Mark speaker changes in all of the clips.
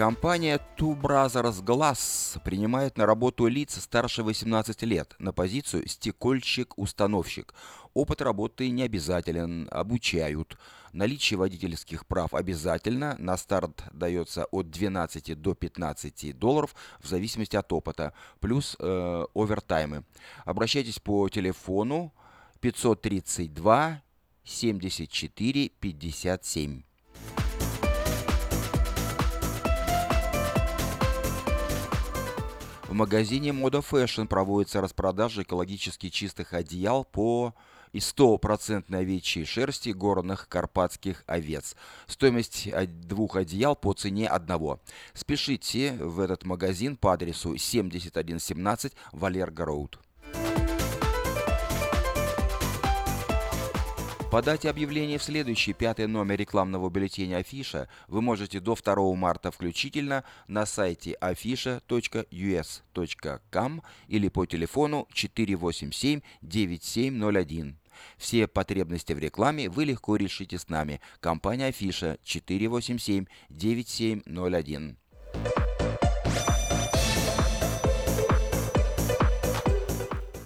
Speaker 1: Компания Two Brothers Glass принимает на работу лиц старше 18 лет на позицию стекольщик-установщик. Опыт работы не обязателен, обучают. Наличие водительских прав обязательно. На старт дается от 12 до 15 долларов в зависимости от опыта. Плюс э, овертаймы. Обращайтесь по телефону 532 74 57. В магазине Moda Fashion проводится распродажа экологически чистых одеял по и стопроцентной овечьей шерсти горных карпатских овец. Стоимость двух одеял по цене одного. Спешите в этот магазин по адресу 7117 Валерго Роуд. Подать объявление в следующий пятый номер рекламного бюллетеня Афиша вы можете до 2 марта включительно на сайте afisha.us.com или по телефону 487-9701. Все потребности в рекламе вы легко решите с нами. Компания Афиша 487-9701.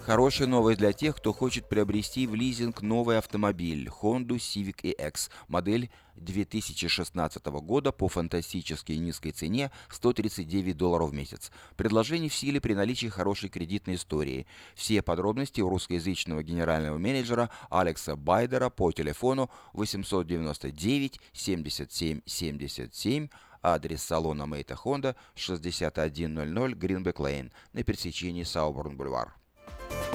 Speaker 1: Хорошая новость для тех, кто хочет приобрести в лизинг новый автомобиль Honda Civic EX, модель 2016 года по фантастически низкой цене 139 долларов в месяц. Предложение в силе при наличии хорошей кредитной истории. Все подробности у русскоязычного генерального менеджера Алекса Байдера по телефону 899 77 77 Адрес салона Мейта Honda 6100 Гринбек Лейн на пересечении Сауборн-Бульвар. Bye.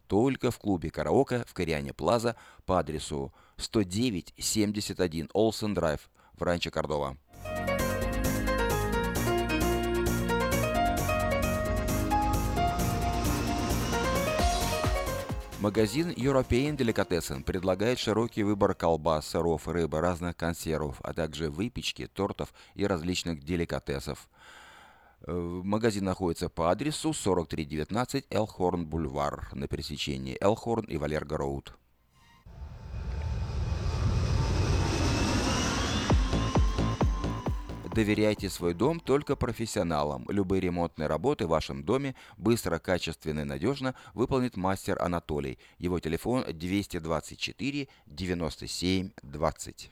Speaker 1: только в клубе караоке в Кориане Плаза по адресу 10971 Олсен Драйв в Ранчо Кордова. Магазин European Delicatessen предлагает широкий выбор колбас, сыров, рыбы, разных консервов, а также выпечки, тортов и различных деликатесов. Э, магазин находится по адресу 4319 Элхорн Бульвар на пересечении Элхорн и Валерго Роуд. Доверяйте свой дом только профессионалам. Любые ремонтные работы в вашем доме быстро, качественно и надежно выполнит мастер Анатолий. Его телефон 224 97 20.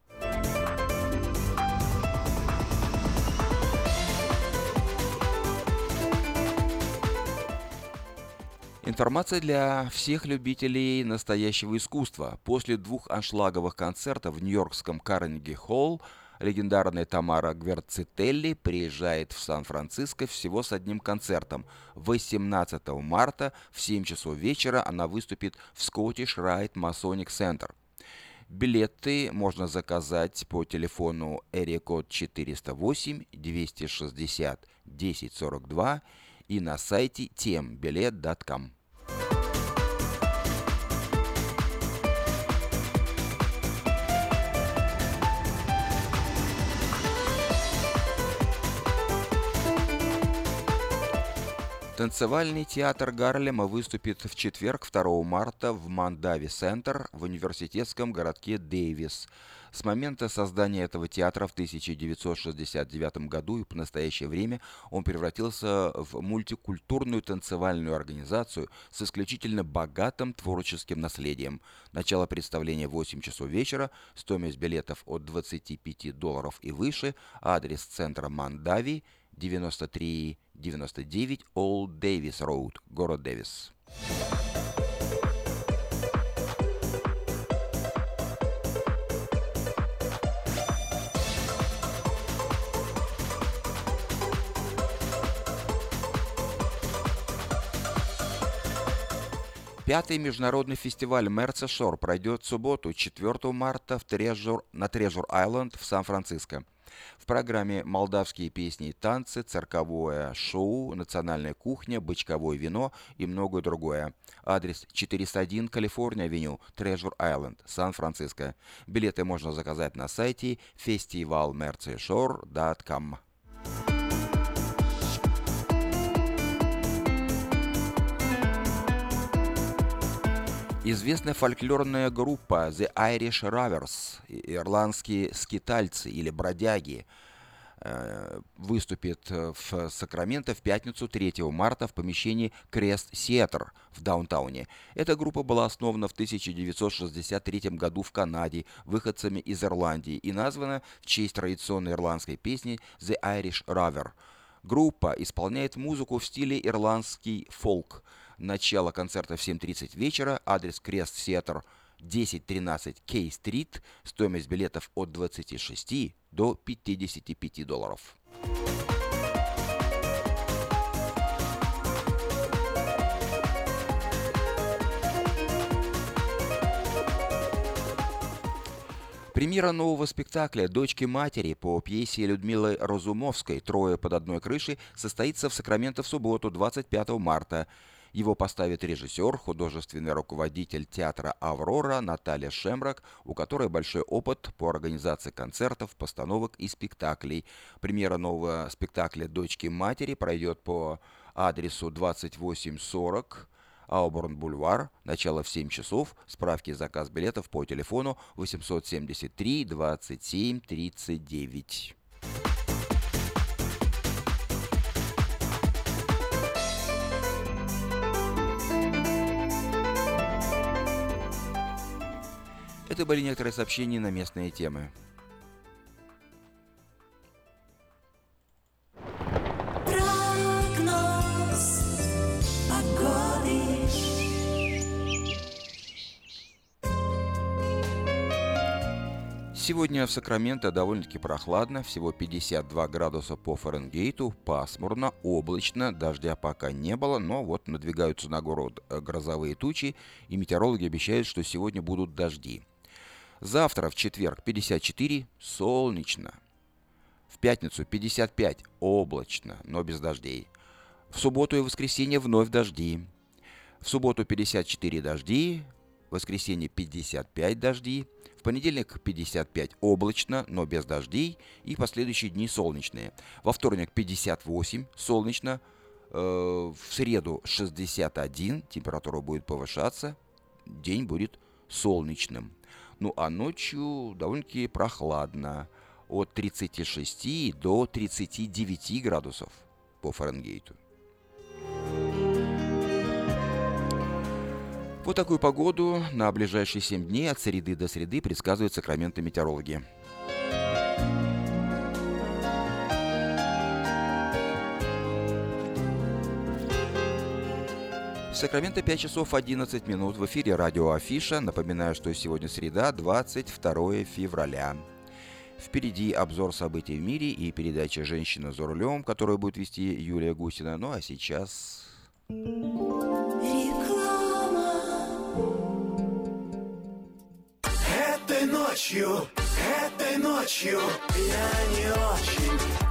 Speaker 1: Информация для всех любителей настоящего искусства. После двух аншлаговых концертов в нью-йоркском Карнеги-Холл легендарная Тамара Гверцителли приезжает в Сан-Франциско всего с одним концертом. 18 марта в 7 часов вечера она выступит в Scottish Rite Masonic Center. Билеты можно заказать по телефону Эрикод 408 260 1042 и на сайте тембилет.com. Танцевальный театр Гарлема выступит в четверг 2 марта в Мандави Центр в университетском городке Дэвис. С момента создания этого театра в 1969 году и по настоящее время он превратился в мультикультурную танцевальную организацию с исключительно богатым творческим наследием. Начало представления в 8 часов вечера, стоимость билетов от 25 долларов и выше, адрес центра Мандави, 9399 Old Davis Road, город Дэвис. Пятый международный фестиваль Мерца Шор пройдет в субботу, 4 марта в Трежур, на Трежур-Айленд в Сан-Франциско. В программе молдавские песни и танцы, цирковое шоу, национальная кухня, бычковое вино и многое другое. Адрес 401 Калифорния-авеню, Трежур-Айленд, Сан-Франциско. Билеты можно заказать на сайте festivalmerceshore.com. Известная фольклорная группа The Irish Ravers, ирландские скитальцы или бродяги, э, выступит в Сакраменто в пятницу 3 марта в помещении Крест Сиэтр в даунтауне. Эта группа была основана в 1963 году в Канаде выходцами из Ирландии и названа в честь традиционной ирландской песни The Irish Raver. Группа исполняет музыку в стиле ирландский фолк – Начало концерта в 7.30 вечера. Адрес Крест Сиэтр 1013 Кей-стрит. Стоимость билетов от 26 до 55 долларов. Премьера нового спектакля «Дочки матери» по пьесе Людмилы Разумовской «Трое под одной крышей» состоится в Сакраменто в субботу, 25 марта. Его поставит режиссер, художественный руководитель театра «Аврора» Наталья Шемрак, у которой большой опыт по организации концертов, постановок и спектаклей. Премьера нового спектакля «Дочки матери» пройдет по адресу 2840 Ауборн-Бульвар, начало в 7 часов, справки и заказ билетов по телефону 873 27 39. Это были некоторые сообщения на местные темы. Сегодня в Сакраменто довольно-таки прохладно, всего 52 градуса по Фаренгейту, пасмурно, облачно, дождя пока не было, но вот надвигаются на город э, грозовые тучи, и метеорологи обещают, что сегодня будут дожди. Завтра, в четверг, 54, солнечно. В пятницу 55, облачно, но без дождей. В субботу и воскресенье вновь дожди. В субботу 54 дожди, в воскресенье 55 дожди, в понедельник 55 облачно, но без дождей, и последующие дни солнечные. Во вторник 58 солнечно, э, в среду 61, температура будет повышаться, день будет солнечным. Ну а ночью довольно-таки прохладно. От 36 до 39 градусов по Фаренгейту. Вот такую погоду на ближайшие 7 дней от среды до среды предсказывают сакраменты метеорологи. Сакраменто 5 часов 11 минут. В эфире радио Афиша. Напоминаю, что сегодня среда, 22 февраля. Впереди обзор событий в мире и передача «Женщина за рулем», которую будет вести Юлия Гусина. Ну а сейчас... Реклама.
Speaker 2: Этой ночью, этой ночью я не очень.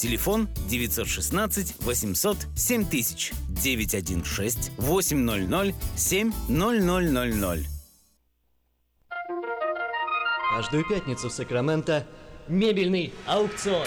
Speaker 3: Телефон 916 800 7000 916 800 7000.
Speaker 4: Каждую пятницу в Сакраменто мебельный аукцион.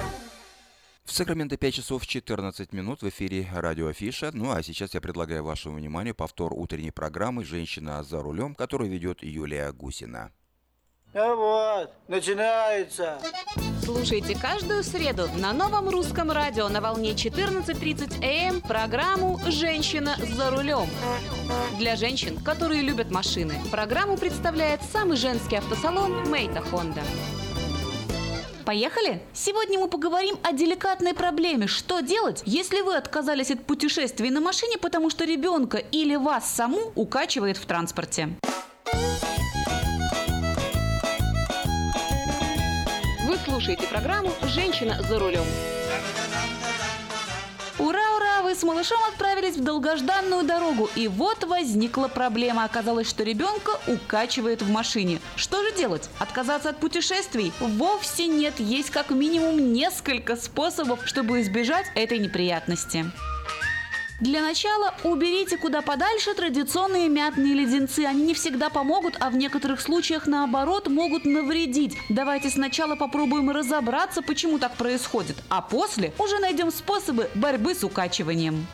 Speaker 1: В Сакраменто 5 часов 14 минут в эфире радио Афиша. Ну а сейчас я предлагаю вашему вниманию повтор утренней программы «Женщина за рулем», которую ведет Юлия Гусина.
Speaker 5: А вот, начинается.
Speaker 6: Слушайте каждую среду на новом русском радио на волне 14.30 АМ программу «Женщина за рулем». Для женщин, которые любят машины, программу представляет самый женский автосалон «Мейта Хонда». Поехали? Сегодня мы поговорим о деликатной проблеме. Что делать, если вы отказались от путешествий на машине, потому что ребенка или вас саму укачивает в транспорте? Вы слушаете программу «Женщина за рулем». Ура, с малышом отправились в долгожданную дорогу. И вот возникла проблема. Оказалось, что ребенка укачивает в машине. Что же делать? Отказаться от путешествий? Вовсе нет. Есть как минимум несколько способов, чтобы избежать этой неприятности. Для начала уберите куда подальше традиционные мятные леденцы. Они не всегда помогут, а в некоторых случаях наоборот могут навредить. Давайте сначала попробуем разобраться, почему так происходит, а после уже найдем способы борьбы с укачиванием.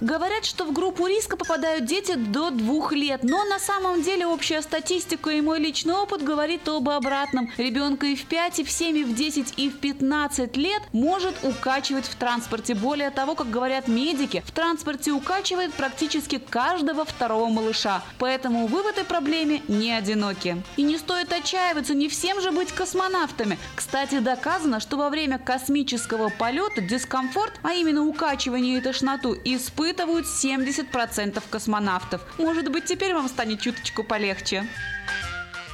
Speaker 6: Говорят, что в группу риска попадают дети до двух лет, но на самом деле общая статистика и мой личный опыт говорит об обратном. Ребенка и в 5, и в 7, и в 10, и в 15 лет может укачивать в транспорте. Более того, как говорят медики, в транспорте укачивает практически каждого второго малыша. Поэтому вы в этой проблеме не одиноки. И не стоит отчаиваться, не всем же быть космонавтами. Кстати, доказано, что во время космического полета дискомфорт, а именно укачивание и тошноту, испытывают испытывают 70% космонавтов. Может быть, теперь вам станет чуточку полегче.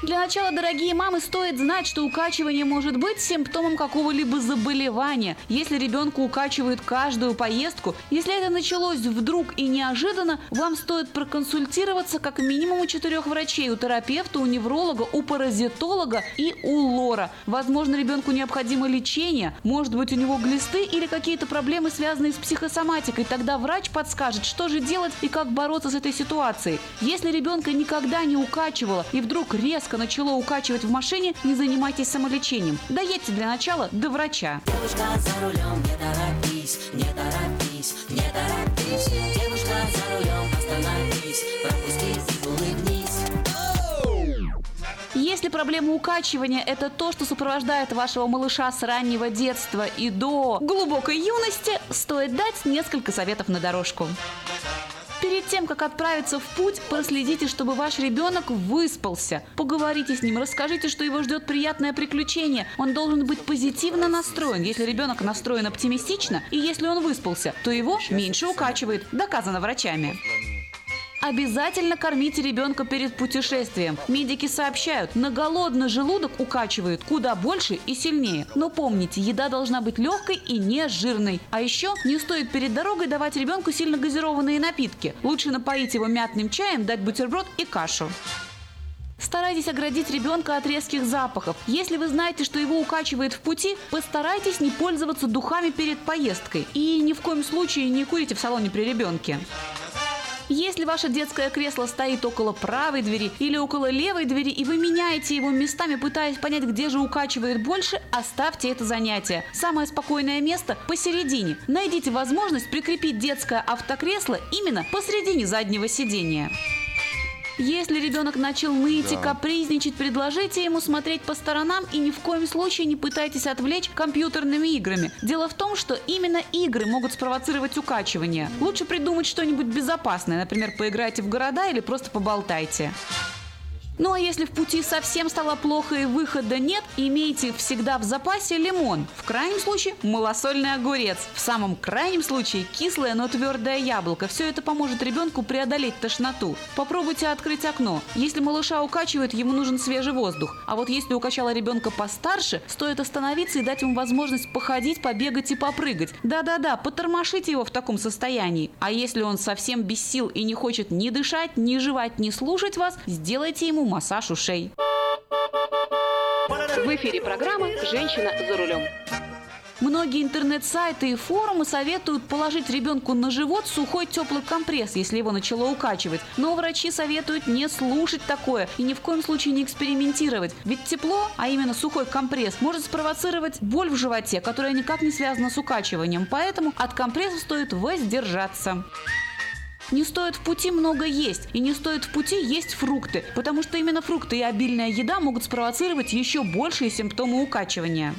Speaker 6: Для начала, дорогие мамы, стоит знать, что укачивание может быть симптомом какого-либо заболевания. Если ребенка укачивают каждую поездку, если это началось вдруг и неожиданно, вам стоит проконсультироваться как минимум у четырех врачей, у терапевта, у невролога, у паразитолога и у лора. Возможно, ребенку необходимо лечение, может быть, у него глисты или какие-то проблемы, связанные с психосоматикой. Тогда врач подскажет, что же делать и как бороться с этой ситуацией. Если ребенка никогда не укачивало и вдруг резко начало укачивать в машине, не занимайтесь самолечением. Доедьте для начала до врача.
Speaker 7: Девушка за рулем, не торопись, не торопись, не торопись. Девушка за рулем, остановись, пропусти и улыбнись.
Speaker 6: Если проблема укачивания – это то, что сопровождает вашего малыша с раннего детства и до глубокой юности, стоит дать несколько советов на дорожку. Перед тем, как отправиться в путь, проследите, чтобы ваш ребенок выспался. Поговорите с ним, расскажите, что его ждет приятное приключение. Он должен быть позитивно настроен. Если ребенок настроен оптимистично, и если он выспался, то его меньше укачивает. Доказано врачами. Обязательно кормите ребенка перед путешествием. Медики сообщают, на голодный желудок укачивают куда больше и сильнее. Но помните, еда должна быть легкой и не жирной. А еще не стоит перед дорогой давать ребенку сильно газированные напитки. Лучше напоить его мятным чаем, дать бутерброд и кашу. Старайтесь оградить ребенка от резких запахов. Если вы знаете, что его укачивает в пути, постарайтесь не пользоваться духами перед поездкой. И ни в коем случае не курите в салоне при ребенке. Если ваше детское кресло стоит около правой двери или около левой двери, и вы меняете его местами, пытаясь понять, где же укачивает больше, оставьте это занятие. Самое спокойное место посередине. Найдите возможность прикрепить детское автокресло именно посередине заднего сидения. Если ребенок начал ныть и
Speaker 1: Да.
Speaker 6: капризничать, предложите ему смотреть по сторонам и ни в коем случае не пытайтесь отвлечь компьютерными играми. Дело в том, что именно игры могут спровоцировать укачивание. Лучше придумать что-нибудь безопасное, например, поиграйте в города или просто поболтайте. Ну а если в пути совсем стало плохо и выхода нет, имейте всегда в запасе лимон. В крайнем случае малосольный огурец. В самом крайнем случае кислое, но твердое яблоко. Все это поможет ребенку преодолеть тошноту. Попробуйте открыть окно. Если малыша укачивает, ему нужен свежий воздух. А вот если укачала ребенка постарше, стоит остановиться и дать ему возможность походить, побегать и попрыгать. Да-да-да, потормошите его в таком состоянии. А если он совсем без сил и не хочет ни дышать, ни жевать, ни слушать вас, сделайте ему массаж ушей.
Speaker 8: В эфире программа «Женщина за рулем».
Speaker 6: Многие интернет-сайты и форумы советуют положить ребенку на живот сухой теплый компресс, если его начало укачивать. Но врачи советуют не слушать такое и ни в коем случае не экспериментировать. Ведь тепло, а именно сухой компресс, может спровоцировать боль в животе, которая никак не связана с укачиванием. Поэтому от компресса стоит воздержаться. Не стоит в пути много есть, и не стоит в пути есть фрукты, потому что именно фрукты и обильная еда могут спровоцировать еще большие симптомы укачивания.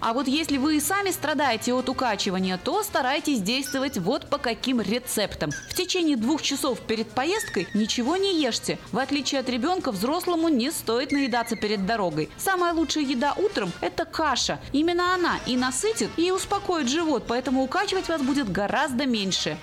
Speaker 6: А вот если вы и сами страдаете от укачивания, то старайтесь действовать вот по каким рецептам. В течение двух часов перед поездкой ничего не ешьте. В отличие от ребенка, взрослому не стоит наедаться перед дорогой. Самая лучшая еда утром – это каша. Именно она и насытит, и успокоит живот, поэтому укачивать вас будет гораздо меньше.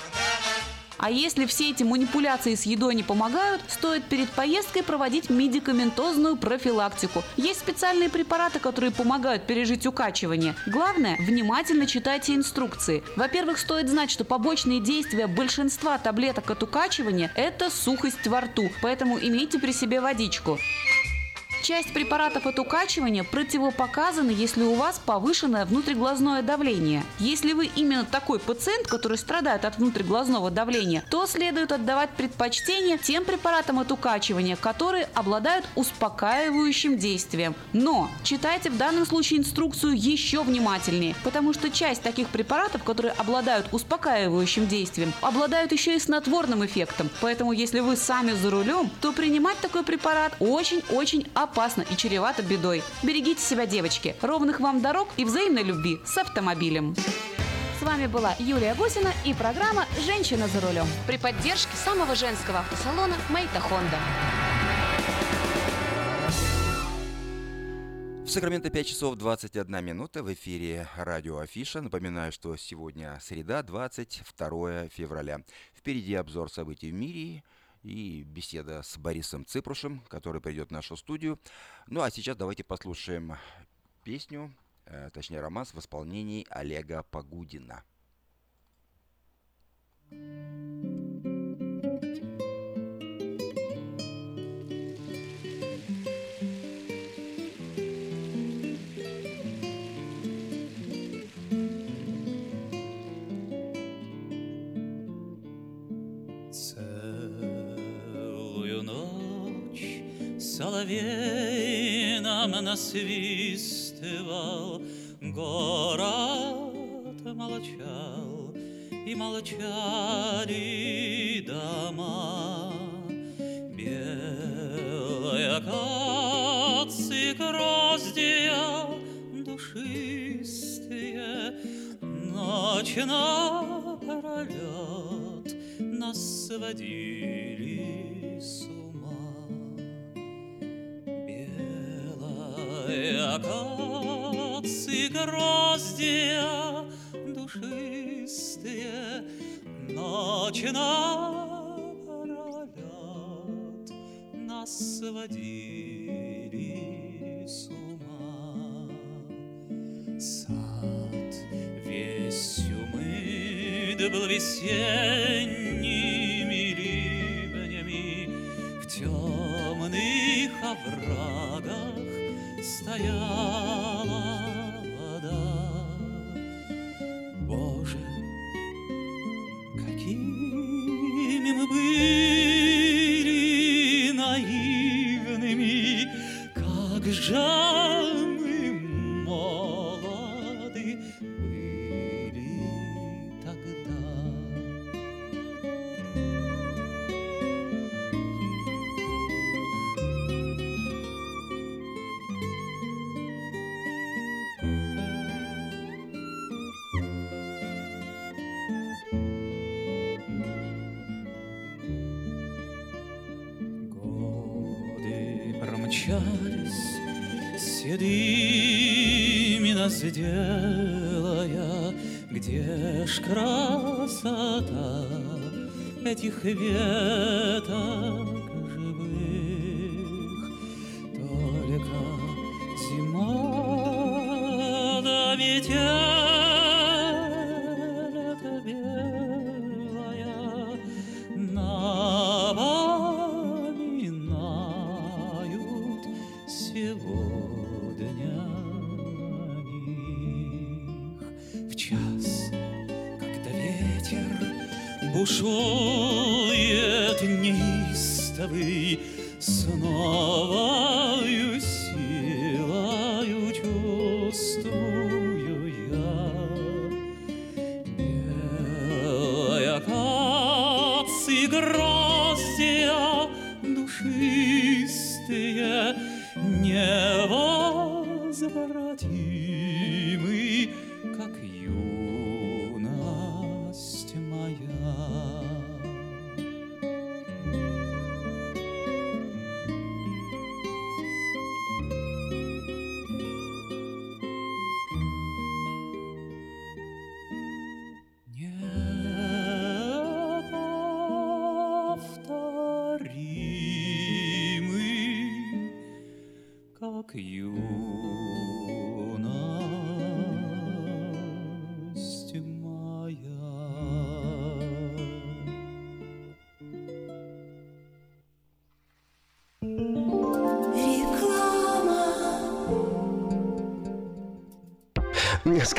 Speaker 6: А если все эти манипуляции с едой не помогают, стоит перед поездкой проводить медикаментозную профилактику. Есть специальные препараты, которые помогают пережить укачивание. Главное, внимательно читайте инструкции. Во-первых, стоит знать, что побочные действия большинства таблеток от укачивания – это сухость во рту, поэтому имейте при себе водичку. Часть препаратов от укачивания противопоказаны, если у вас повышенное внутриглазное давление. Если вы именно такой пациент, который страдает от внутриглазного давления, то следует отдавать предпочтение тем препаратам от укачивания, которые обладают успокаивающим действием. Но читайте в данном случае инструкцию еще внимательнее, потому что часть таких препаратов, которые обладают успокаивающим действием, обладают еще и снотворным эффектом. Поэтому если вы сами за рулем, то принимать такой препарат очень-очень опасно и чревато бедой. Берегите себя, девочки. Ровных вам дорог и взаимной любви с автомобилем. С вами была Юлия Гусина и программа «Женщина за рулем»
Speaker 8: При поддержке самого женского автосалона «Мэйта Хонда».
Speaker 1: В Сакраменто 5 часов 21 минута в эфире радио Афиша. Напоминаю, что сегодня среда, 22 февраля. Впереди обзор событий в мире и беседа с Борисом Ципрушем, который придет в нашу студию. Ну а сейчас давайте послушаем песню, э, точнее романс в исполнении Олега Погудина.
Speaker 9: Целую соловей нам насвистывал, Город молчал, и молчали дома. Белая акации гроздья душистые, Ночь напролет нас сводили с ума. Акации гроздья душистые Ночь напролет нас сводили с ума. Сад весь умыт был весенними ливнями, В темных оврагах стояла вода. Веток живых? Только зима да метель эта белая напоминают сегодня них. В час, когда ветер бушует неистовый, с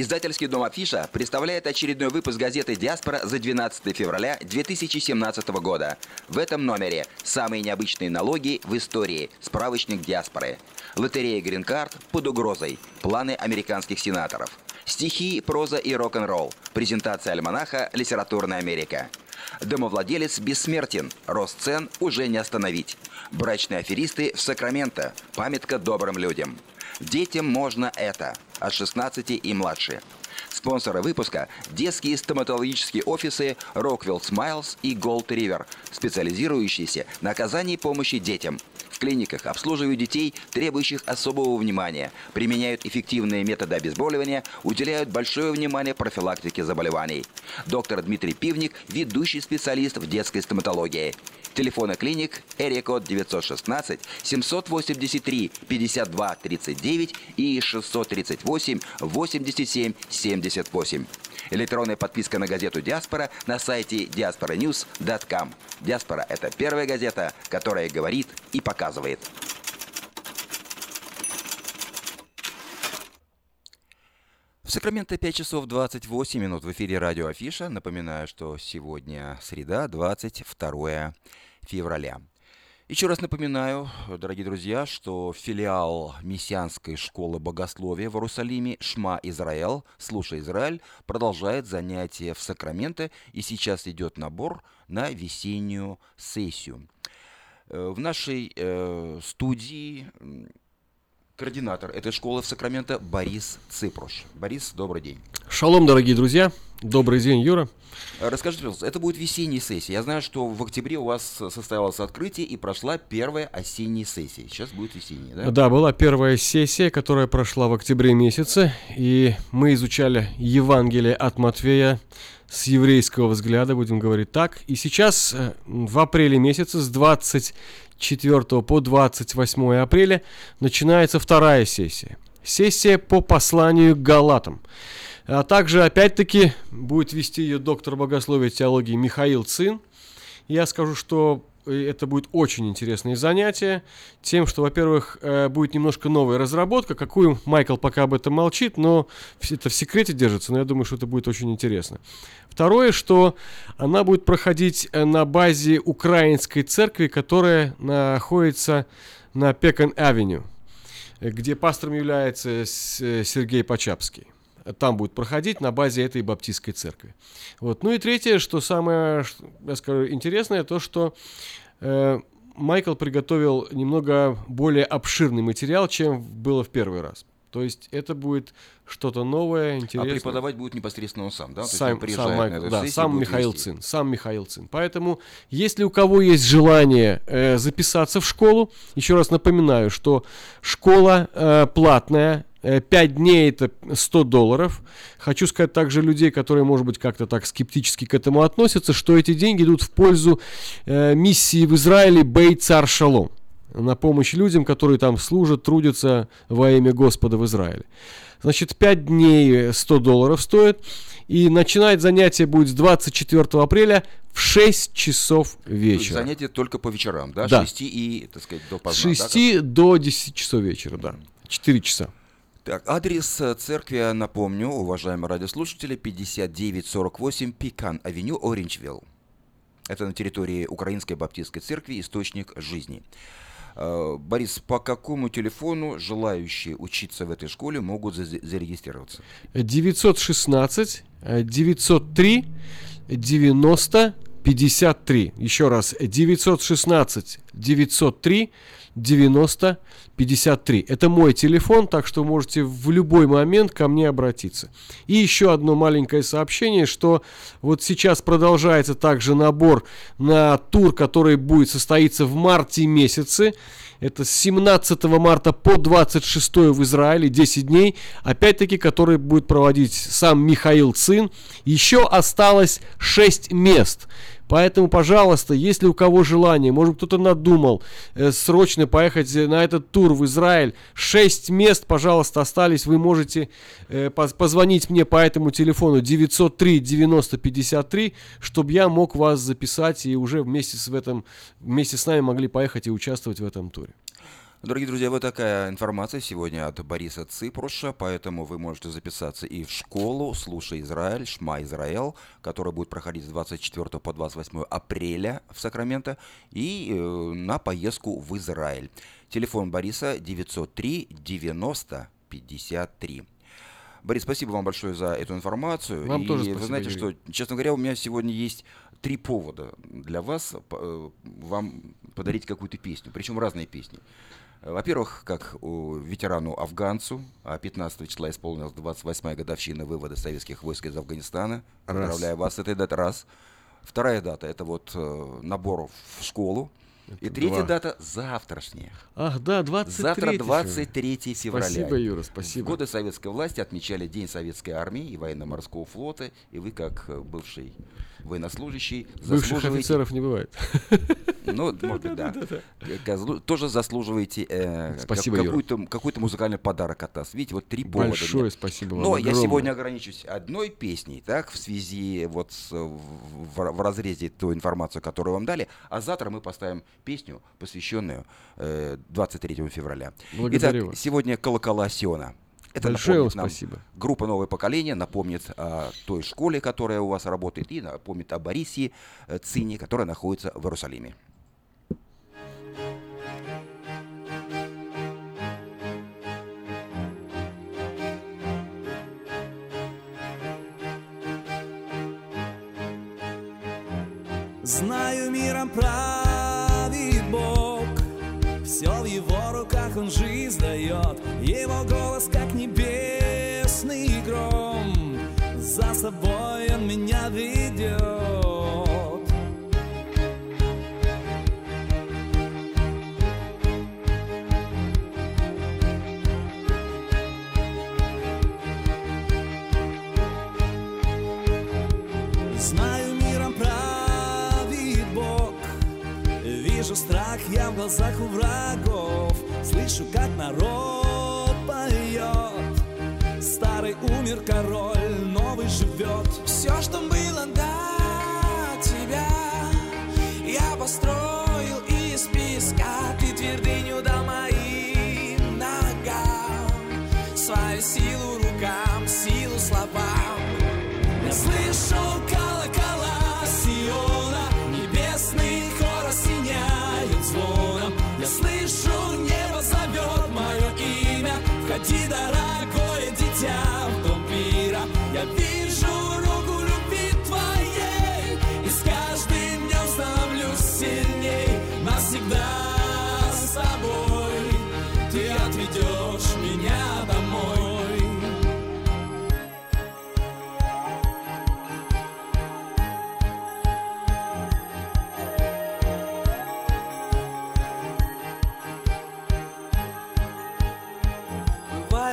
Speaker 1: Издательский дом «Афиша» представляет очередной выпуск газеты «Диаспора» за 12 февраля 2017 года. В этом номере самые необычные налоги в истории. Справочник «Диаспоры». Лотерея «Грин-карт» под угрозой. Планы американских сенаторов. Стихи, проза и рок-н-ролл. Презентация альманаха «Литературная Америка». Домовладелец бессмертен. Рост цен уже не остановить. Брачные аферисты в Сакраменто. Памятка добрым людям. Детям можно это от 16 и младше. Спонсоры выпуска – детские стоматологические офисы Rockwell Smiles и Gold River, специализирующиеся на оказании помощи детям. В клиниках обслуживают детей, требующих особого внимания, применяют эффективные методы обезболивания, уделяют большое внимание профилактике заболеваний. Доктор Дмитрий Пивник – ведущий специалист в детской стоматологии. Телефоны клиник Эрикод 916 783 52 39 и 638 87 78. Электронная подписка на газету «Диаспора» на сайте diasporanews.com. «Диаспора» — это первая газета, которая говорит и показывает. В Сакраменто 5 часов 28 минут в эфире радио Афиша. Напоминаю, что сегодня среда, 22 февраля. Еще раз напоминаю, дорогие друзья, что филиал Мессианской школы богословия в Иерусалиме Шма Израиль, Слушай Израиль, продолжает занятия в Сакраменто, и сейчас идет набор на весеннюю сессию. Э, В нашей э, студии координатор этой школы в Сакраменто Борис Ципруш. Борис, добрый день.
Speaker 10: Шалом, дорогие друзья. Добрый день, Юра.
Speaker 1: Э, Расскажите, пожалуйста, это будет весенняя сессия. Я знаю, что в октябре у вас состоялось открытие и прошла первая осенняя сессия. Сейчас будет весенняя, да?
Speaker 10: Да, была первая сессия, которая прошла в октябре месяце, и мы изучали Евангелие от Матфея с еврейского взгляда, будем говорить так. И сейчас, э, в апреле месяце, с 24 по 28 апреля, начинается вторая сессия. Сессия по посланию к Галатам. А также, опять-таки, будет вести ее доктор богословия и теологии Михаил Цин. Я скажу, что это будет очень интересное занятие, тем, что, во-первых, э, будет немножко новая разработка, какую Майкл пока об этом молчит, но это в секрете держится, но я думаю, что это будет очень интересно. Второе, что она будет проходить э, на базе украинской церкви, которая находится на Пекан-авеню, э, где пастором является Сергей Почапский там будет проходить на базе этой баптистской церкви. Вот. Ну и третье, что самое, я скажу, интересное, то, что э, Майкл приготовил немного более обширный материал, чем было в первый раз. То есть это будет что-то новое,
Speaker 1: А
Speaker 10: интересное.
Speaker 1: преподавать будет непосредственно он сам, да? То есть
Speaker 10: Сам,
Speaker 1: приезжает
Speaker 10: сам Майкл, да,
Speaker 1: сессию,
Speaker 10: сам Михаил
Speaker 1: вести.
Speaker 10: Цин, сам Михаил Цин. Поэтому, если у кого есть желание э, записаться в школу, еще раз напоминаю, что школа э, платная, 5 дней это 100 долларов. Хочу сказать также людей, которые, может быть, как-то так скептически к этому относятся, что эти деньги идут в пользу э, миссии в Израиле Бей Цар Шалом на помощь людям, которые там служат, трудятся во имя Господа в Израиле. Значит, 5 дней 100 долларов стоит. И начинать занятие будет с 24 апреля в 6 часов
Speaker 1: То
Speaker 10: вечера.
Speaker 1: Занятия только по вечерам, да?
Speaker 10: Да.
Speaker 1: С 6 и, так сказать, до
Speaker 10: С
Speaker 1: поздна, да,
Speaker 10: 6 до 10 часов вечера, да. 4 часа.
Speaker 1: Так, адрес э, церкви, напомню, уважаемые радиослушатели, 5948 Пикан-авеню, Оринджвилл. Это на территории Украинской Баптистской церкви «Источник жизни». Э, Борис, по какому телефону желающие учиться в этой школе могут за- зарегистрироваться?
Speaker 10: 916 э, 903 90 53. Еще раз, 916 903 90 53. Это мой телефон, так что можете в любой момент ко мне обратиться. И еще одно маленькое сообщение, что вот сейчас продолжается также набор на тур, который будет состоиться в марте месяце. Это с 17 марта по 26 в Израиле, 10 дней. Опять-таки, который будет проводить сам Михаил Цин. Еще осталось 6 мест. Поэтому, пожалуйста, если у кого желание, может кто-то надумал э, срочно поехать э, на этот тур в Израиль, 6 мест, пожалуйста, остались, вы можете э, поз- позвонить мне по этому телефону 903 90 53, чтобы я мог вас записать и уже вместе с, в этом, вместе с нами могли поехать и участвовать в этом туре.
Speaker 1: Дорогие друзья, вот такая информация сегодня от Бориса Ципруша, поэтому вы можете записаться и в школу «Слушай Израиль», «Шма Израил», которая будет проходить с 24 по 28 апреля в Сакраменто, и э, на поездку в Израиль. Телефон Бориса 903 90 53. Борис, спасибо вам большое за эту информацию.
Speaker 10: Вам
Speaker 1: и
Speaker 10: тоже
Speaker 1: вы
Speaker 10: спасибо,
Speaker 1: знаете,
Speaker 10: Юрий.
Speaker 1: что, честно говоря, у меня сегодня есть три повода для вас, э, вам подарить какую-то песню, причем разные песни. Во-первых, как ветерану-афганцу, а 15 числа исполнилась 28-я годовщина вывода советских войск из Афганистана.
Speaker 10: Раз.
Speaker 1: Поздравляю вас с этой датой. Раз. Вторая дата – это вот э, набор в школу. И
Speaker 10: Это
Speaker 1: третья
Speaker 10: два.
Speaker 1: дата – завтрашняя.
Speaker 10: Ах, да, 23
Speaker 1: Завтра
Speaker 10: же.
Speaker 1: 23 февраля.
Speaker 10: Спасибо, Юра,
Speaker 1: В
Speaker 10: спасибо.
Speaker 1: годы советской власти отмечали День советской армии и военно-морского флота. И вы, как э, бывший военнослужащий,
Speaker 10: Бывших
Speaker 1: заслуживаете-
Speaker 10: офицеров не бывает.
Speaker 1: Ну, может быть, да. Козлу- Тоже заслуживаете э, какой-то, музыкальный подарок от нас. Видите, вот три повода.
Speaker 10: Большое спасибо вам
Speaker 1: Но я сегодня ограничусь одной песней, так, в связи вот в, разрезе той информации, которую вам дали. А завтра мы поставим песню, посвященную э, 23 февраля.
Speaker 10: Благодарю
Speaker 1: Итак, сегодня «Колокола Сиона». Это
Speaker 10: Большое вам
Speaker 1: нам
Speaker 10: спасибо.
Speaker 1: Группа «Новое поколение» напомнит о той школе, которая у вас работает, и напомнит о Борисе э, Цине, которая находится в Иерусалиме.
Speaker 11: Знаю, миром правит Бог Все в его руках он жизнь дает голос, как небесный гром. За собой он меня ведет. Знаю, миром правит Бог. Вижу страх я в глазах у врагов. Слышу, как народ умер король, новый живет. Все, что было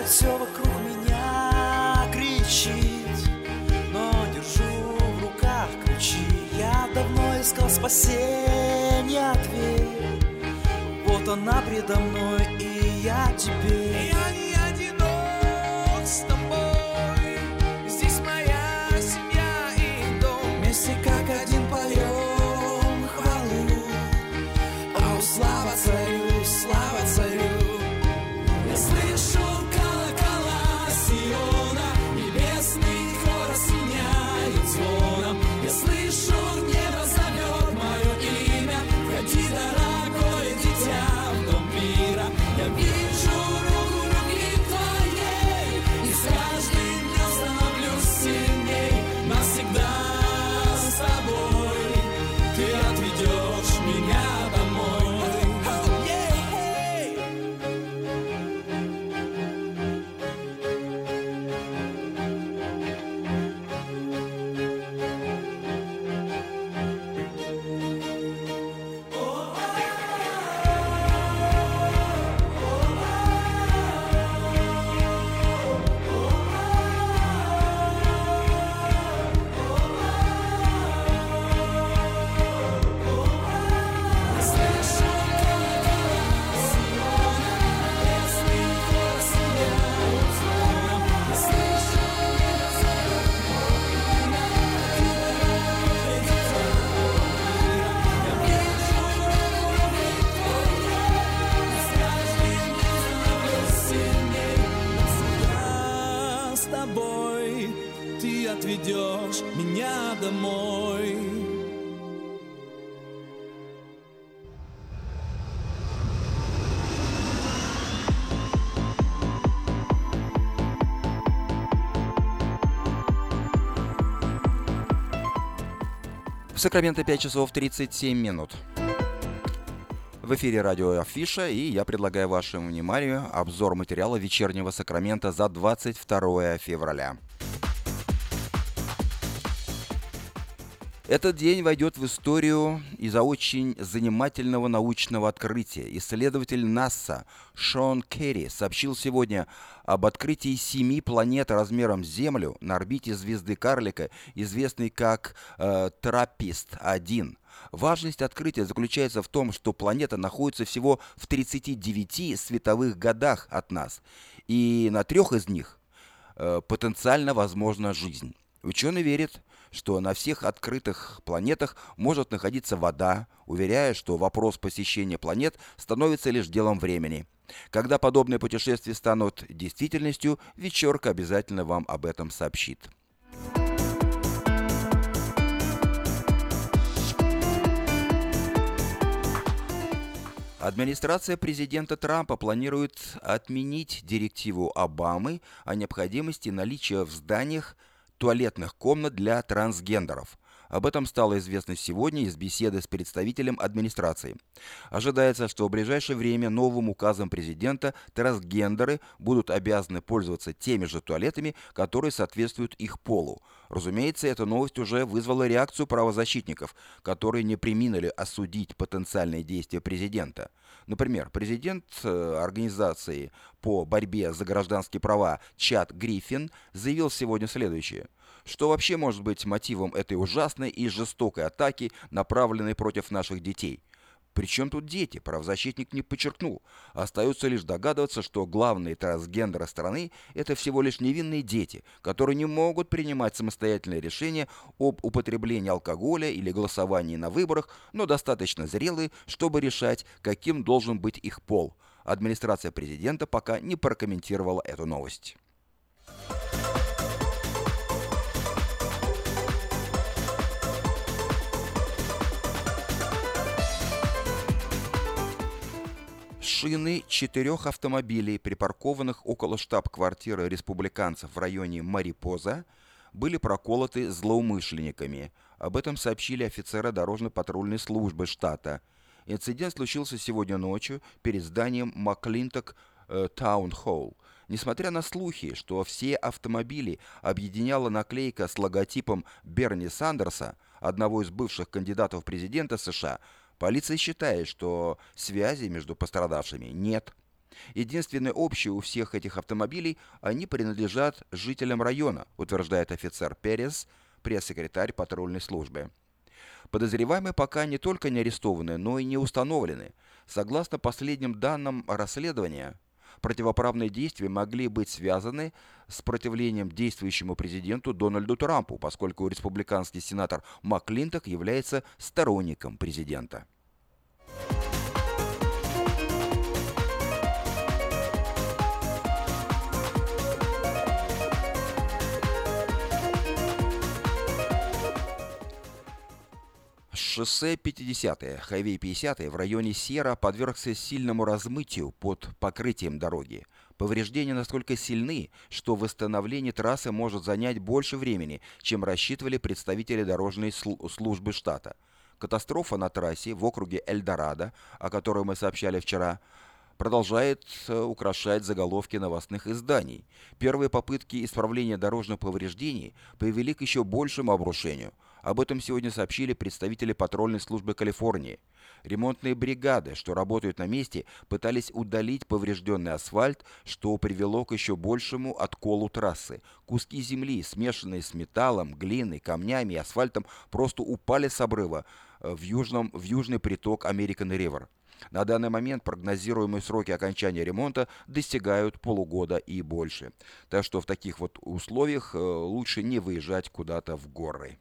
Speaker 11: все вокруг меня кричит Но держу в руках ключи. Я давно искал спасения дверь Вот она предо мной и я тебе Я не с тобой, ты отведешь меня домой.
Speaker 1: В Сакраменто 5 часов 37 минут. В эфире радио Афиша, и я предлагаю вашему вниманию обзор материала вечернего Сакрамента за 22 февраля. Этот день войдет в историю из-за очень занимательного научного открытия. Исследователь НАСА Шон Керри сообщил сегодня об открытии семи планет размером с Землю на орбите звезды Карлика, известной как э, Траппист-1. Важность открытия заключается в том, что планета находится всего в 39 световых годах от нас, и на трех из них э, потенциально возможна жизнь. Ученые верят, что на всех открытых планетах может находиться вода, уверяя, что вопрос посещения планет становится лишь делом времени. Когда подобные путешествия станут действительностью, вечерка обязательно вам об этом сообщит. Администрация президента Трампа планирует отменить директиву Обамы о необходимости наличия в зданиях туалетных комнат для трансгендеров. Об этом стало известно сегодня из беседы с представителем администрации. Ожидается, что в ближайшее время новым указом президента трансгендеры будут обязаны пользоваться теми же туалетами, которые соответствуют их полу. Разумеется, эта новость уже вызвала реакцию правозащитников, которые не приминули осудить потенциальные действия президента. Например, президент э, организации по борьбе за гражданские права Чат Гриффин заявил сегодня следующее. Что вообще может быть мотивом этой ужасной и жестокой атаки, направленной против наших детей? Причем тут дети? Правозащитник не подчеркнул. Остается лишь догадываться, что главные трансгендеры страны – это всего лишь невинные дети, которые не могут принимать самостоятельные решения об употреблении алкоголя или голосовании на выборах, но достаточно зрелые, чтобы решать, каким должен быть их пол. Администрация президента пока не прокомментировала эту новость. Шины четырех автомобилей, припаркованных около штаб-квартиры республиканцев в районе Марипоза, были проколоты злоумышленниками. Об этом сообщили офицеры дорожно-патрульной службы штата. Инцидент случился сегодня ночью перед зданием Маклинток э, Таун Холл. Несмотря на слухи, что все автомобили объединяла наклейка с логотипом Берни Сандерса, одного из бывших кандидатов в президента США, Полиция считает, что связи между пострадавшими нет. Единственное общее у всех этих автомобилей – они принадлежат жителям района, утверждает офицер Перес, пресс-секретарь патрульной службы. Подозреваемые пока не только не арестованы, но и не установлены. Согласно последним данным расследования, противоправные действия могли быть связаны с противлением действующему президенту Дональду Трампу, поскольку республиканский сенатор Маклинток является сторонником президента. 'Шоссе 50 Хайвей 50 в районе Сера подвергся сильному размытию под покрытием дороги. Повреждения настолько сильны, что восстановление трассы может занять больше времени, чем рассчитывали представители дорожной службы штата. Катастрофа на трассе в округе Эльдорадо, о которой мы сообщали вчера, продолжает э, украшать заголовки новостных изданий. Первые попытки исправления дорожных повреждений привели к еще большему обрушению – об этом сегодня сообщили представители патрульной службы Калифорнии. Ремонтные бригады, что работают на месте, пытались удалить поврежденный асфальт, что привело к еще большему отколу трассы. Куски земли, смешанные с металлом, глиной, камнями и асфальтом, просто упали с обрыва э, в, южном, в южный приток American River. На данный момент прогнозируемые сроки окончания ремонта достигают полугода и больше. Так что в таких вот условиях э, лучше не выезжать куда-то в горы.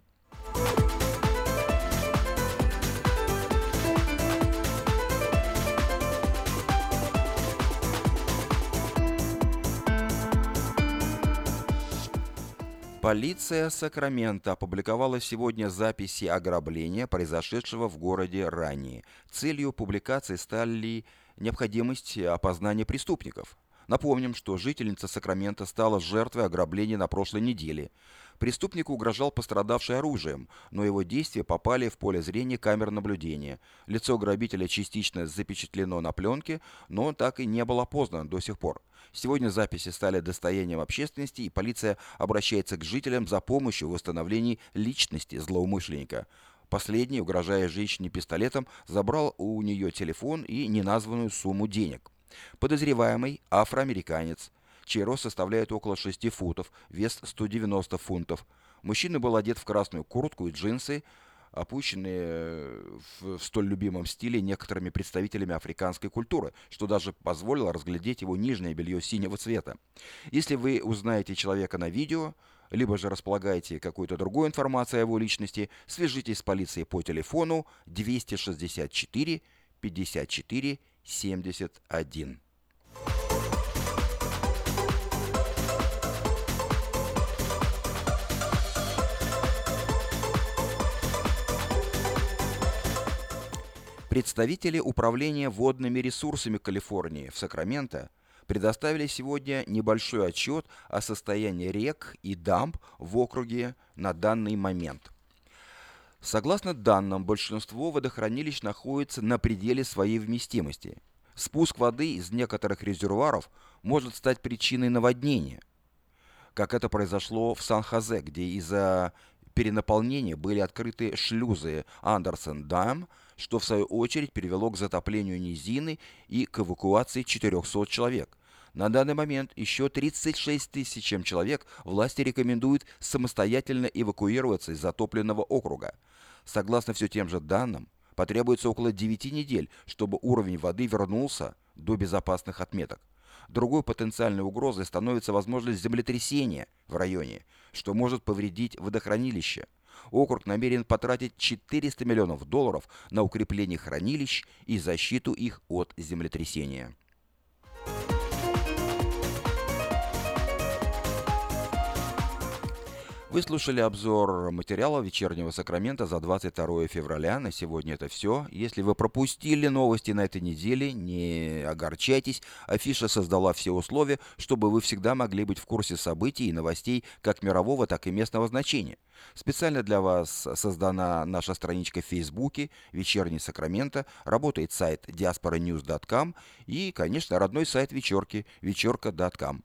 Speaker 1: Полиция Сакрамента опубликовала сегодня записи ограбления, произошедшего в городе ранее. Целью публикации стали необходимость опознания преступников. Напомним, что жительница Сакрамента стала жертвой ограбления на прошлой неделе. Преступнику угрожал пострадавший оружием, но его действия попали в поле зрения камер наблюдения. Лицо грабителя частично запечатлено на пленке, но так и не был опознан до сих пор. Сегодня записи стали достоянием общественности, и полиция обращается к жителям за помощью в восстановлении личности злоумышленника. Последний, угрожая женщине пистолетом, забрал у нее телефон и неназванную сумму денег. Подозреваемый – афроамериканец, чей рост составляет около 6 футов, вес 190 фунтов. Мужчина был одет в красную куртку и джинсы, опущенные в, в столь любимом стиле некоторыми представителями африканской культуры, что даже позволило разглядеть его нижнее белье синего цвета. Если вы узнаете человека на видео, либо же располагаете какой-то другой информацией о его личности, свяжитесь с полицией по телефону 264 54 71. Представители Управления водными ресурсами Калифорнии в Сакраменто предоставили сегодня небольшой отчет о состоянии рек и дамб в округе на данный момент. Согласно данным, большинство водохранилищ находится на пределе своей вместимости. Спуск воды из некоторых резервуаров может стать причиной наводнения, как это произошло в Сан-Хозе, где из-за перенаполнения были открыты шлюзы Андерсон-Дам – что в свою очередь привело к затоплению низины и к эвакуации 400 человек. На данный момент еще 36 тысячам человек власти рекомендуют самостоятельно эвакуироваться из затопленного округа. Согласно все тем же данным, потребуется около 9 недель, чтобы уровень воды вернулся до безопасных отметок. Другой потенциальной угрозой становится возможность землетрясения в районе, что может повредить водохранилище – округ намерен потратить 400 миллионов долларов на укрепление хранилищ и защиту их от землетрясения. Вы слушали обзор материала вечернего Сакрамента за 22 февраля. На сегодня это все. Если вы пропустили новости на этой неделе, не огорчайтесь. Афиша создала все условия, чтобы вы всегда могли быть в курсе событий и новостей как мирового, так и местного значения. Специально для вас создана наша страничка в Фейсбуке «Вечерний Сакраменто», работает сайт diasporanews.com и, конечно, родной сайт вечерки вечерка.com.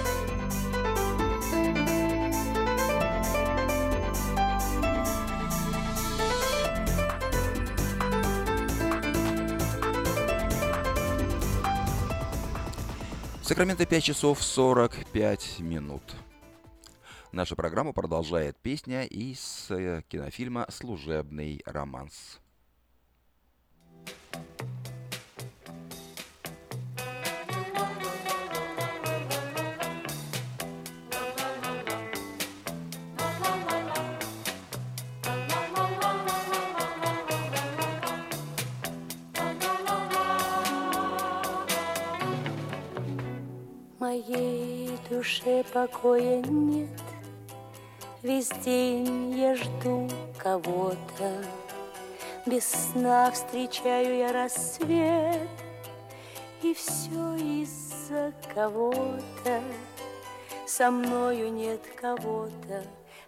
Speaker 1: Сакраменто 5 часов 45 минут. Наша программа продолжает песня из э, кинофильма «Служебный романс».
Speaker 12: моей душе покоя нет. Весь день я жду кого-то, Без сна встречаю я рассвет, И все из-за кого-то, Со мною нет кого-то,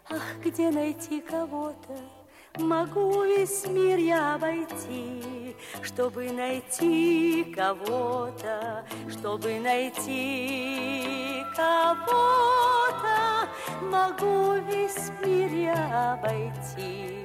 Speaker 12: Ах, где найти кого-то? Могу весь мир я обойти, чтобы найти кого-то, чтобы найти кого-то. Могу весь мир я обойти.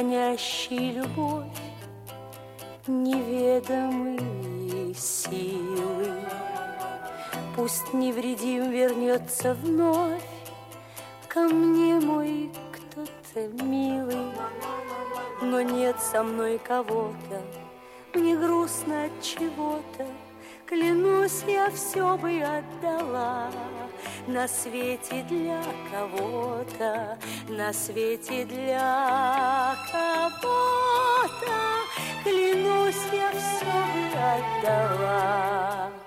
Speaker 12: Хранящий любовь неведомые силы. Пусть невредим вернется вновь ко мне мой кто-то милый, но нет со мной кого-то, мне грустно от чего-то. Клянусь, я все бы отдала на свете для кого-то, на свете для кого-то. Клянусь, я все отдала.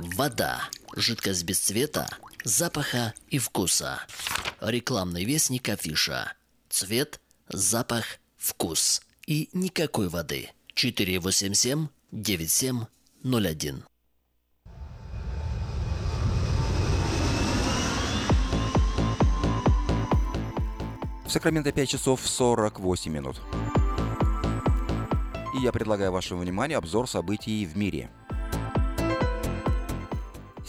Speaker 13: Вода. Жидкость без цвета, запаха и вкуса. Рекламный вестник афиша. Цвет, запах, вкус. И никакой воды. 487 9701.
Speaker 1: В Сакраменто 5 часов 48 минут. И я предлагаю вашему вниманию обзор событий в мире.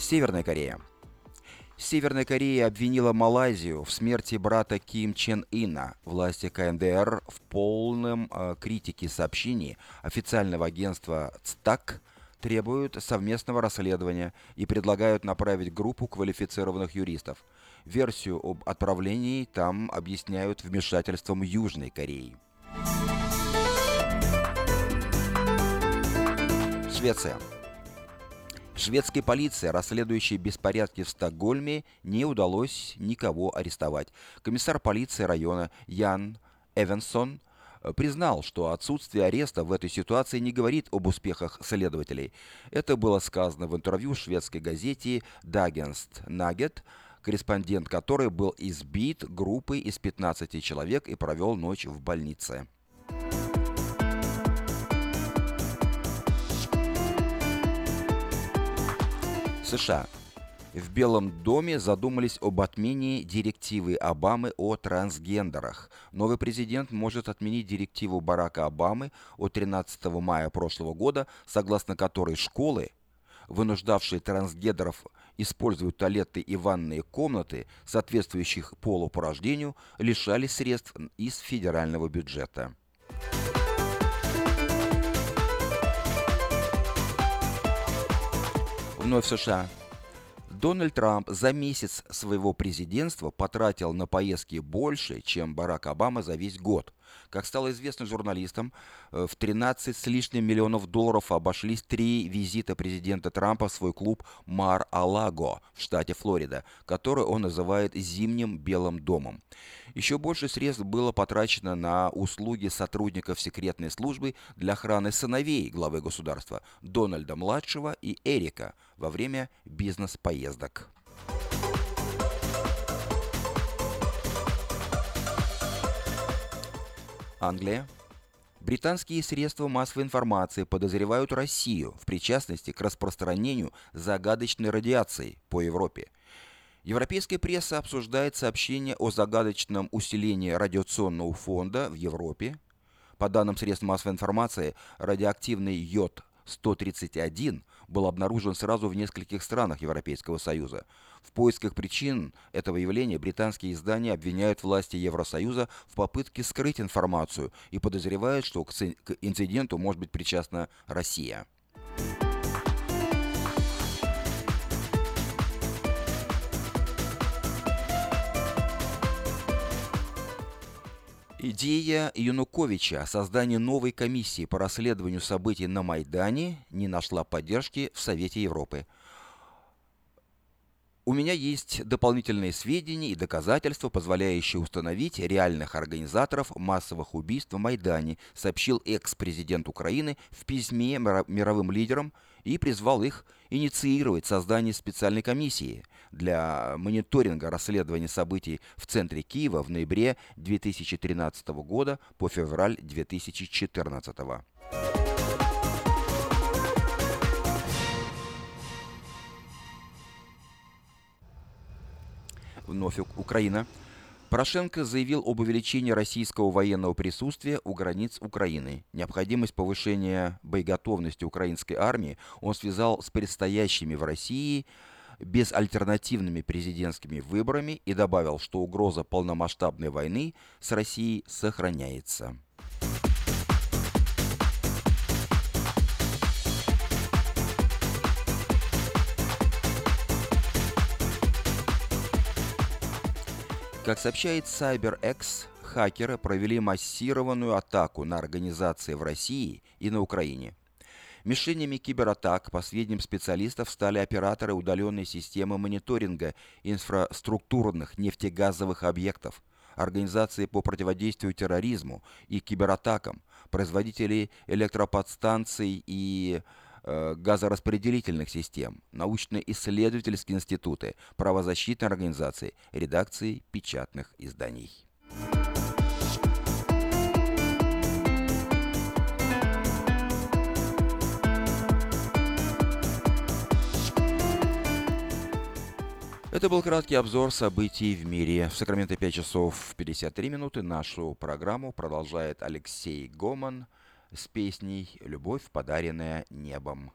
Speaker 1: Северная Корея. Северная Корея обвинила Малайзию в смерти брата Ким Чен Ина. Власти КНДР в полном э, критике сообщений официального агентства ЦТАК требуют совместного расследования и предлагают направить группу квалифицированных юристов. Версию об отправлении там объясняют вмешательством Южной Кореи. Швеция. Шведской полиции, расследующей беспорядки в Стокгольме, не удалось никого арестовать. Комиссар полиции района Ян Эвенсон признал, что отсутствие ареста в этой ситуации не говорит об успехах следователей. Это было сказано в интервью шведской газете «Дагенст Нагет», корреспондент которой был избит группой из 15 человек и провел ночь в больнице. США. В Белом доме задумались об отмене директивы Обамы о трансгендерах. Новый президент может отменить директиву Барака Обамы от 13 мая прошлого года, согласно которой школы, вынуждавшие трансгендеров использовать туалеты и ванные комнаты, соответствующих полу по рождению, лишались средств из федерального бюджета. Вновь США. Дональд Трамп за месяц своего президентства потратил на поездки больше, чем Барак Обама за весь год. Как стало известно журналистам, в 13 с лишним миллионов долларов обошлись три визита президента Трампа в свой клуб Мар-Алаго в штате Флорида, который он называет «Зимним Белым домом». Еще больше средств было потрачено на услуги сотрудников секретной службы для охраны сыновей главы государства Дональда-младшего и Эрика во время бизнес-поездок. Англия. Британские средства массовой информации подозревают Россию в причастности к распространению загадочной радиации по Европе. Европейская пресса обсуждает сообщение о загадочном усилении радиационного фонда в Европе. По данным средств массовой информации, радиоактивный йод 131 был обнаружен сразу в нескольких странах Европейского Союза. В поисках причин этого явления британские издания обвиняют власти Евросоюза в попытке скрыть информацию и подозревают, что к инциденту может быть причастна Россия. Идея Януковича о создании новой комиссии по расследованию событий на Майдане не нашла поддержки в Совете Европы. У меня есть дополнительные сведения и доказательства, позволяющие установить реальных организаторов массовых убийств в Майдане, сообщил экс-президент Украины в письме мировым лидерам и призвал их инициировать создание специальной комиссии для мониторинга расследования событий в центре Киева в ноябре 2013 года по февраль 2014 года. Вновь Украина. Порошенко заявил об увеличении российского военного присутствия у границ Украины. Необходимость повышения боеготовности украинской армии он связал с предстоящими в России безальтернативными президентскими выборами и добавил, что угроза полномасштабной войны с Россией сохраняется. Как сообщает CyberX, хакеры провели массированную атаку на организации в России и на Украине. Мишенями кибератак, по сведениям специалистов, стали операторы удаленной системы мониторинга инфраструктурных нефтегазовых объектов, организации по противодействию терроризму и кибератакам, производители электроподстанций и газораспределительных систем, научно-исследовательские институты, правозащитные организации, редакции печатных изданий. Это был краткий обзор событий в мире. В Сакраменто 5 часов 53 минуты. Нашу программу продолжает Алексей Гоман с песней «Любовь, подаренная небом».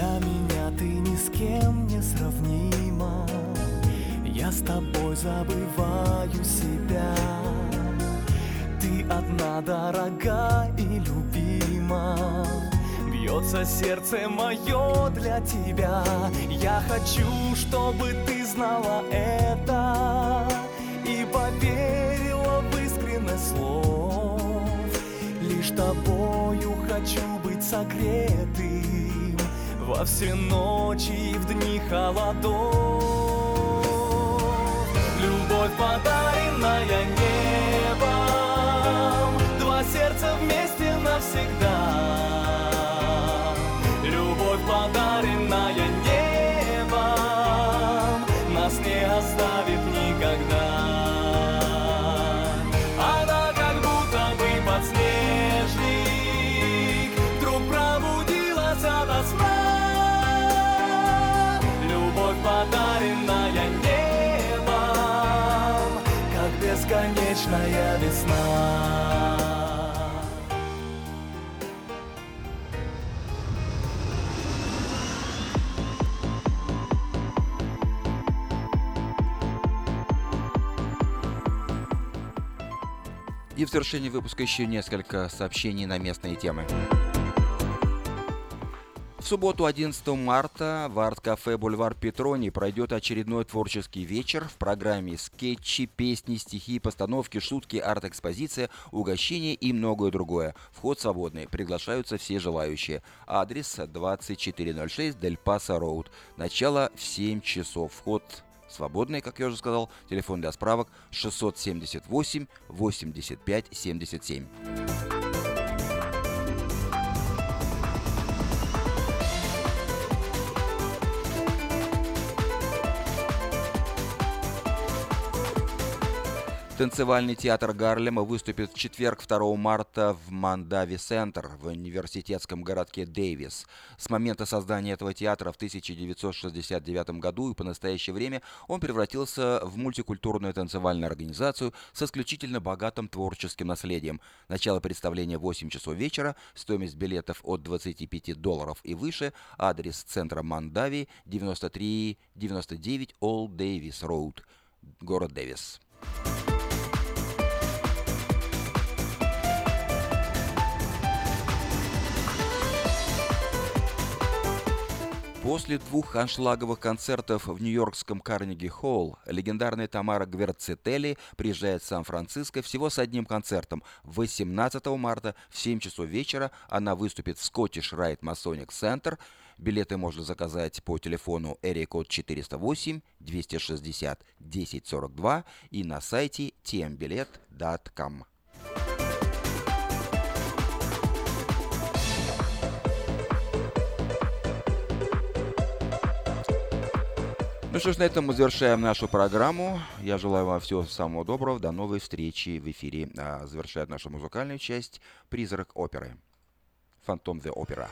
Speaker 14: Для меня ты ни с кем не сравнима. Я с тобой забываю себя. Ты одна дорога и любима. Бьется сердце мое для тебя. Я хочу, чтобы ты знала это. И поверила в искренность слов. Лишь тобою хочу быть согретым Во все ночи и в дни холодов. Любовь, подаренная небом Два сердца вместе навсегда
Speaker 1: в завершении выпуска еще несколько сообщений на местные темы. В субботу 11 марта в арт-кафе «Бульвар Петрони» пройдет очередной творческий вечер в программе скетчи, песни, стихи, постановки, шутки, арт-экспозиция, угощения и многое другое. Вход свободный. Приглашаются все желающие. Адрес 2406 Дель Паса Роуд. Начало в 7 часов. Вход свободный, как я уже сказал. Телефон для справок 678 85 77. Танцевальный театр Гарлема выступит в четверг 2 марта в Мандави Центр в университетском городке Дэвис. С момента создания этого театра в 1969 году и по настоящее время он превратился в мультикультурную танцевальную организацию с исключительно богатым творческим наследием. Начало представления 8 часов вечера, стоимость билетов от 25 долларов и выше, адрес центра Мандави 9399 Old Davis Road, город Дэвис. После двух аншлаговых концертов в нью-йоркском Карнеги Холл легендарная Тамара Гверцетели приезжает в Сан-Франциско всего с одним концертом. 18 марта в 7 часов вечера она выступит в Scottish Rite Masonic Center. Билеты можно заказать по телефону Эрикод 408 260 1042 и на сайте tmbilet.com. Ну что ж, на этом мы завершаем нашу программу. Я желаю вам всего самого доброго. До новой встречи в эфире. А, завершает нашу музыкальную часть «Призрак оперы». «Фантом the Opera».